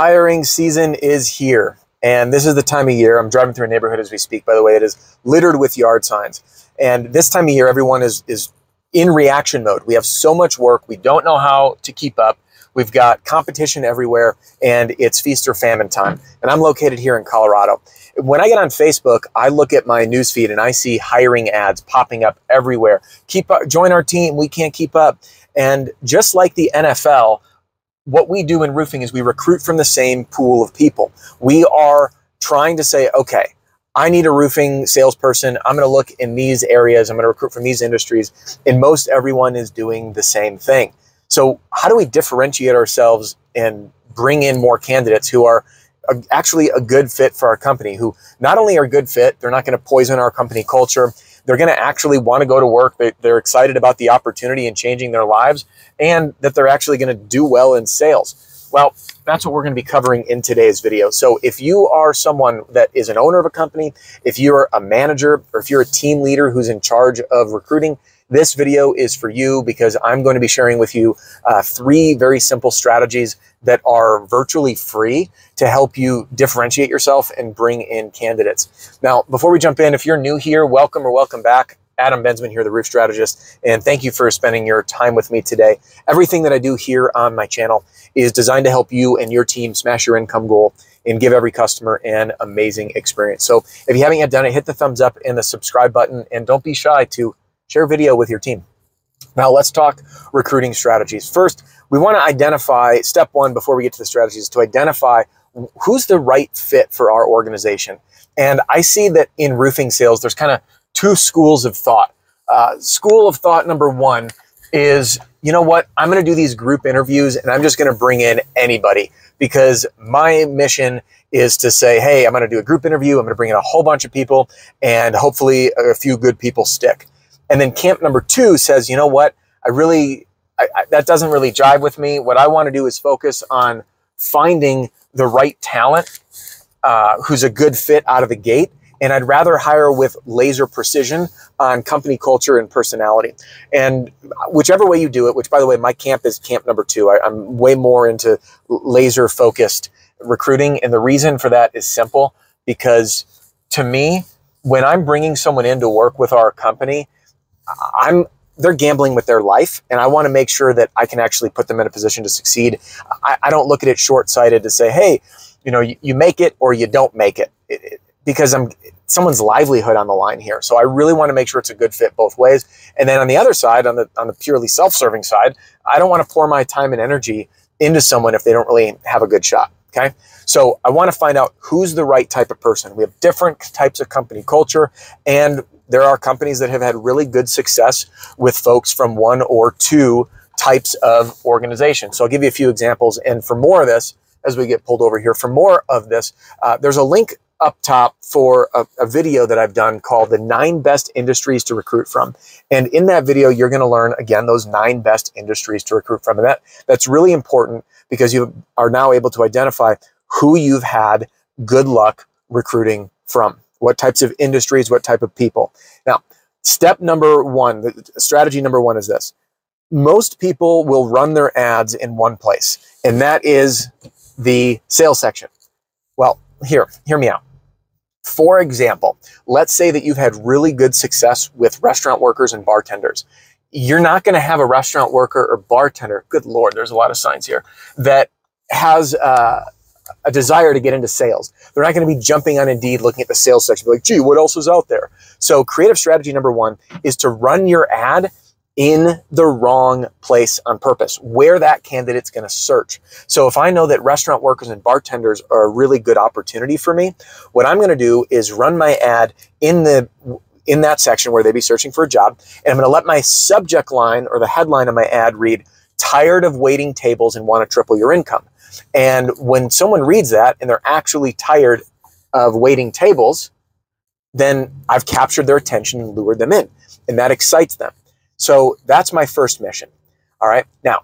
Hiring season is here. And this is the time of year. I'm driving through a neighborhood as we speak, by the way. It is littered with yard signs. And this time of year, everyone is, is in reaction mode. We have so much work. We don't know how to keep up. We've got competition everywhere, and it's feast or famine time. And I'm located here in Colorado. When I get on Facebook, I look at my newsfeed and I see hiring ads popping up everywhere. Keep up, join our team. We can't keep up. And just like the NFL, what we do in roofing is we recruit from the same pool of people. We are trying to say, okay, I need a roofing salesperson. I'm going to look in these areas. I'm going to recruit from these industries. And most everyone is doing the same thing. So, how do we differentiate ourselves and bring in more candidates who are actually a good fit for our company, who not only are good fit, they're not going to poison our company culture. They're going to actually want to go to work. They're excited about the opportunity and changing their lives, and that they're actually going to do well in sales. Well, that's what we're going to be covering in today's video. So if you are someone that is an owner of a company, if you're a manager, or if you're a team leader who's in charge of recruiting, this video is for you because I'm going to be sharing with you uh, three very simple strategies that are virtually free to help you differentiate yourself and bring in candidates. Now, before we jump in, if you're new here, welcome or welcome back. Adam Bensman here, the roof strategist, and thank you for spending your time with me today. Everything that I do here on my channel is designed to help you and your team smash your income goal and give every customer an amazing experience. So if you haven't yet done it, hit the thumbs up and the subscribe button, and don't be shy to share video with your team. Now let's talk recruiting strategies. First, we want to identify step one before we get to the strategies to identify who's the right fit for our organization. And I see that in roofing sales, there's kind of two schools of thought. Uh, school of thought number one is, you know what? I'm going to do these group interviews and I'm just going to bring in anybody because my mission is to say, hey, I'm going to do a group interview. I'm going to bring in a whole bunch of people and hopefully a few good people stick. And then camp number two says, you know what? I really, I, I, that doesn't really jive with me. What I want to do is focus on finding the right talent uh, who's a good fit out of the gate. And I'd rather hire with laser precision on company culture and personality. And whichever way you do it, which by the way, my camp is camp number two. I, I'm way more into laser focused recruiting. And the reason for that is simple because to me, when I'm bringing someone in to work with our company, I'm they're gambling with their life and I want to make sure that I can actually put them in a position to succeed. I, I don't look at it short-sighted to say, hey, you know, you, you make it or you don't make it, it, it because I'm someone's livelihood on the line here. So I really want to make sure it's a good fit both ways. And then on the other side, on the on the purely self-serving side, I don't want to pour my time and energy into someone if they don't really have a good shot. Okay. So I want to find out who's the right type of person. We have different types of company culture and there are companies that have had really good success with folks from one or two types of organizations. So I'll give you a few examples. And for more of this, as we get pulled over here, for more of this, uh, there's a link up top for a, a, video that I've done called the nine best industries to recruit from. And in that video, you're going to learn again those nine best industries to recruit from. And that that's really important because you are now able to identify who you've had good luck recruiting from what types of industries, what type of people. Now, step number one, strategy number one is this. Most people will run their ads in one place, and that is the sales section. Well, here, hear me out. For example, let's say that you've had really good success with restaurant workers and bartenders. You're not going to have a restaurant worker or bartender, good Lord, there's a lot of signs here, that has uh, a desire to get into sales. They're not going to be jumping on Indeed looking at the sales section, like, gee, what else is out there? So, creative strategy number one is to run your ad in the wrong place on purpose, where that candidate's going to search. So, if I know that restaurant workers and bartenders are a really good opportunity for me, what I'm going to do is run my ad in the in that section where they'd be searching for a job, and I'm going to let my subject line or the headline of my ad read tired of waiting tables and want to triple your income. And when someone reads that and they're actually tired of waiting tables, then I've captured their attention and lured them in. And that excites them. So that's my first mission. All right. Now,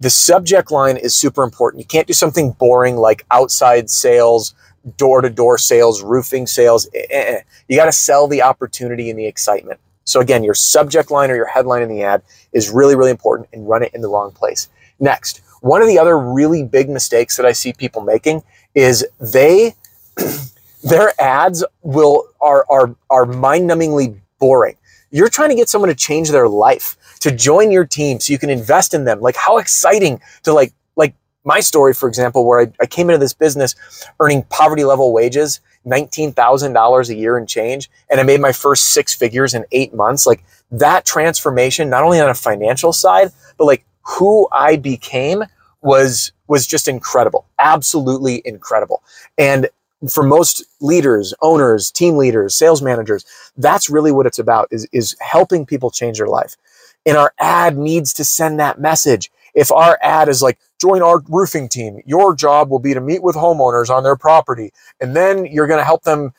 the subject line is super important. You can't do something boring like outside sales, door to door sales, roofing sales. Eh, eh, eh. You got to sell the opportunity and the excitement. So, again, your subject line or your headline in the ad is really, really important and run it in the wrong place. Next, One of the other really big mistakes that I see people making is they their ads will are are are mind-numbingly boring. You're trying to get someone to change their life, to join your team so you can invest in them. Like how exciting to like like my story, for example, where I, I came into this business earning poverty level wages, $19,000 a year and change, and I made my first six figures in eight months. Like that transformation, not only on a financial side, but like who I became was was just incredible, absolutely incredible. And for most leaders, owners, team leaders, sales managers, that's really what it's about is, is helping people change their life. And our ad needs to send that message. If our ad is like, join our roofing team, your job will be to meet with homeowners on their property, and then you're going to help them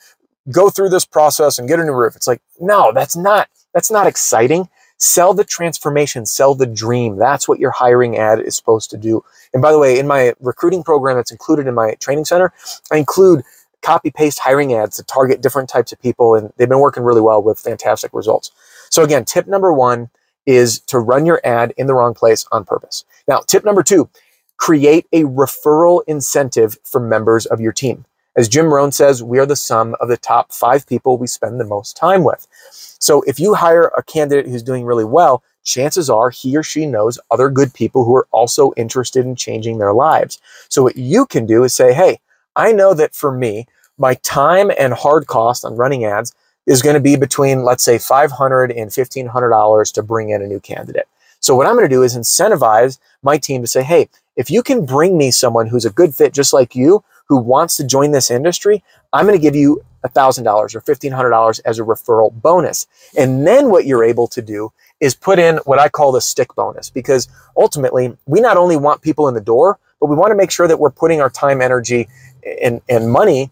go through this process and get a new roof. It's like, no, that's not, that's not exciting. Sell the transformation, sell the dream. That's what your hiring ad is supposed to do. And by the way, in my recruiting program that's included in my training center, I include copy paste hiring ads to target different types of people, and they've been working really well with fantastic results. So, again, tip number one is to run your ad in the wrong place on purpose. Now, tip number two create a referral incentive for members of your team. As Jim Rohn says, we are the sum of the top five people we spend the most time with. So if you hire a candidate who's doing really well, chances are he or she knows other good people who are also interested in changing their lives. So what you can do is say, hey, I know that for me, my time and hard cost on running ads is going to be between, let's say, $500 and $1,500 to bring in a new candidate. So what I'm going to do is incentivize my team to say, hey, if you can bring me someone who's a good fit just like you, who wants to join this industry, I'm going to give you $1,000 or $1,500 as a referral bonus. And then what you're able to do is put in what I call the stick bonus because ultimately we not only want people in the door, but we want to make sure that we're putting our time, energy, and, and money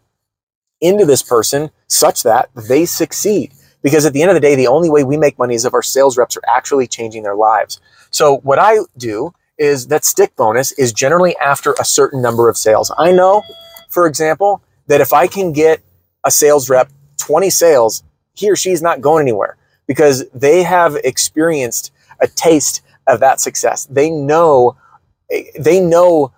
into this person such that they succeed. Because at the end of the day, the only way we make money is if our sales reps are actually changing their lives. So what I do is that stick bonus is generally after a certain number of sales. I know, for example, that if I can get a sales rep 20 sales, he or she's not going anywhere because they have experienced a taste of that success. They know, they know,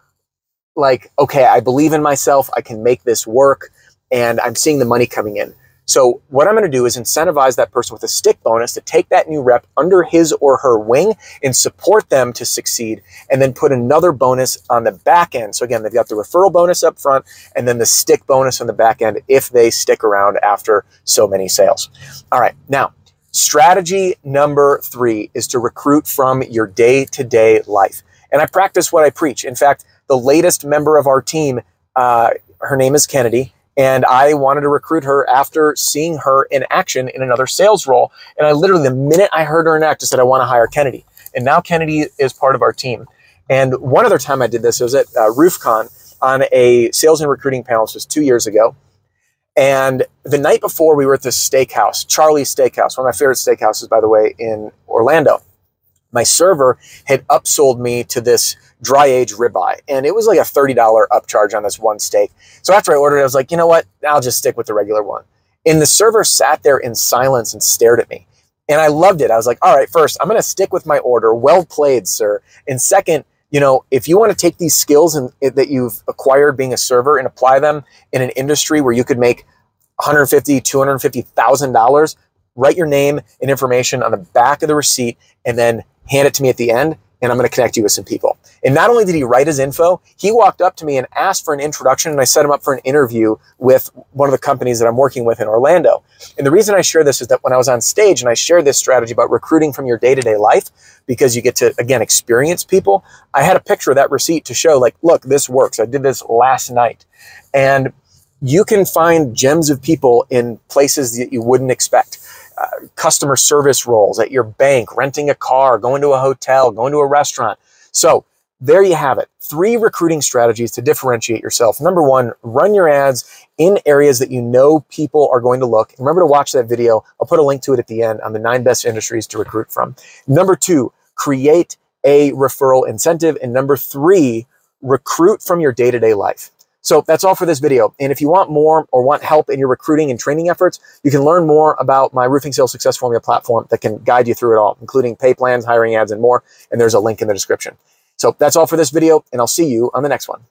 like, okay, I believe in myself. I can make this work, and I'm seeing the money coming in. So what I'm going to do is incentivize that person with a stick bonus to take that new rep under his or her wing and support them to succeed and then put another bonus on the back end. So again, they've got the referral bonus up front and then the stick bonus on the back end if they stick around after so many sales. All right. Now, strategy number three is to recruit from your day to day life. And I practice what I preach. In fact, the latest member of our team, uh, her name is Kennedy and I wanted to recruit her after seeing her in action in another sales role. And I literally, the minute I heard her in act, I said, I want to hire Kennedy. And now Kennedy is part of our team. And one other time I did this, was at uh, RoofCon on a sales and recruiting panel. This was two years ago. And the night before, we were at this steakhouse, Charlie's Steakhouse, one of my favorite steakhouses, by the way, in Orlando. My server had upsold me to this dry aged ribeye. And it was like a $30 upcharge on this one steak. So after I ordered it, I was like, you know what? I'll just stick with the regular one. And the server sat there in silence and stared at me. And I loved it. I was like, all right, first, I'm going to stick with my order. Well played, sir. And second, you know, if you want to take these skills and eh, that you've acquired being a server and apply them in an industry where you could make 150, 250,000 dollars, write your name and information on the back of the receipt and then hand it to me at the end and I'm going to connect you with some people. And not only did he write his info, he walked up to me and asked for an introduction, and I set him up for an interview with one of the companies that I'm working with in Orlando. And the reason I share this is that when I was on stage and I shared this strategy about recruiting from your day to day life, because you get to, again, experience people, I had a picture of that receipt to show, like, look, this works. I did this last night. And you can find gems of people in places that you wouldn't expect. Customer service roles at your bank, renting a car, going to a hotel, going to a restaurant. So there you have it. Three recruiting strategies to differentiate yourself. Number one, run your ads in areas that you know people are going to look. Remember to watch that video. I'll put a link to it at the end on the nine best industries to recruit from. Number two, create a referral incentive. And number three, recruit from your day to day life. So that's all for this video. And if you want more or want help in your recruiting and training efforts, you can learn more about my roofing sales success formula platform that can guide you through it all, including pay plans, hiring ads, and more. And there's a link in the description. So that's all for this video, and I'll see you on the next one.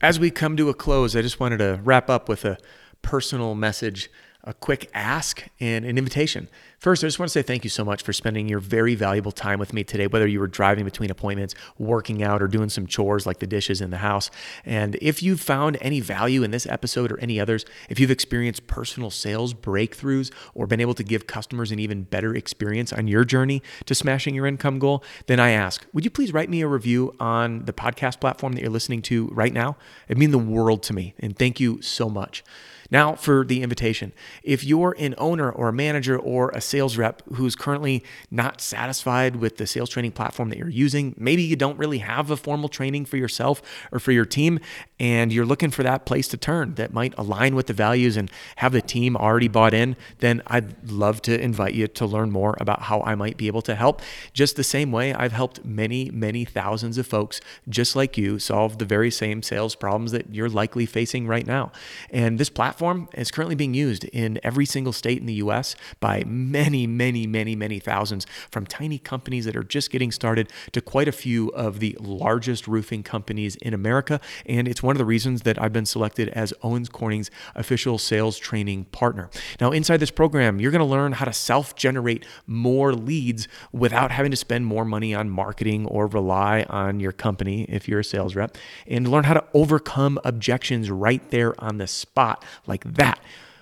As we come to a close, I just wanted to wrap up with a personal message a quick ask and an invitation. First, I just want to say thank you so much for spending your very valuable time with me today, whether you were driving between appointments, working out, or doing some chores like the dishes in the house. And if you've found any value in this episode or any others, if you've experienced personal sales breakthroughs or been able to give customers an even better experience on your journey to smashing your income goal, then I ask, would you please write me a review on the podcast platform that you're listening to right now? It'd mean the world to me. And thank you so much. Now, for the invitation. If you're an owner or a manager or a sales rep who's currently not satisfied with the sales training platform that you're using, maybe you don't really have a formal training for yourself or for your team, and you're looking for that place to turn that might align with the values and have the team already bought in, then I'd love to invite you to learn more about how I might be able to help. Just the same way I've helped many, many thousands of folks just like you solve the very same sales problems that you're likely facing right now. And this platform is currently being used in every single state in the US by many, many, many, many thousands, from tiny companies that are just getting started to quite a few of the largest roofing companies in America. And it's one of the reasons that I've been selected as Owens Corning's official sales training partner. Now, inside this program, you're going to learn how to self generate more leads without having to spend more money on marketing or rely on your company if you're a sales rep, and learn how to overcome objections right there on the spot like that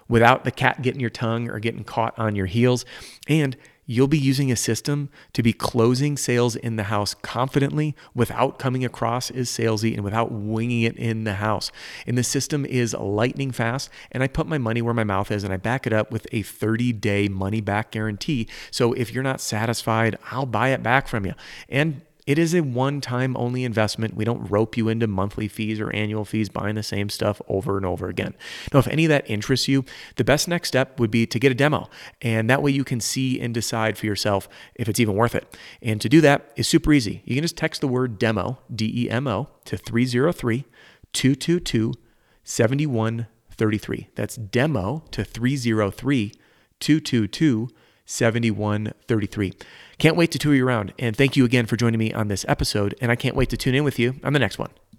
without the cat getting your tongue or getting caught on your heels. And you'll be using a system to be closing sales in the house confidently without coming across as salesy and without winging it in the house. And the system is lightning fast. And I put my money where my mouth is and I back it up with a 30 day money back guarantee. So if you're not satisfied, I'll buy it back from you. And it is a one time only investment. We don't rope you into monthly fees or annual fees buying the same stuff over and over again. Now, if any of that interests you, the best next step would be to get a demo. And that way you can see and decide for yourself if it's even worth it. And to do that is super easy. You can just text the word demo, D E M O, to 303 222 7133. That's demo to 303 222 7133. Can't wait to tour you around. And thank you again for joining me on this episode. And I can't wait to tune in with you on the next one.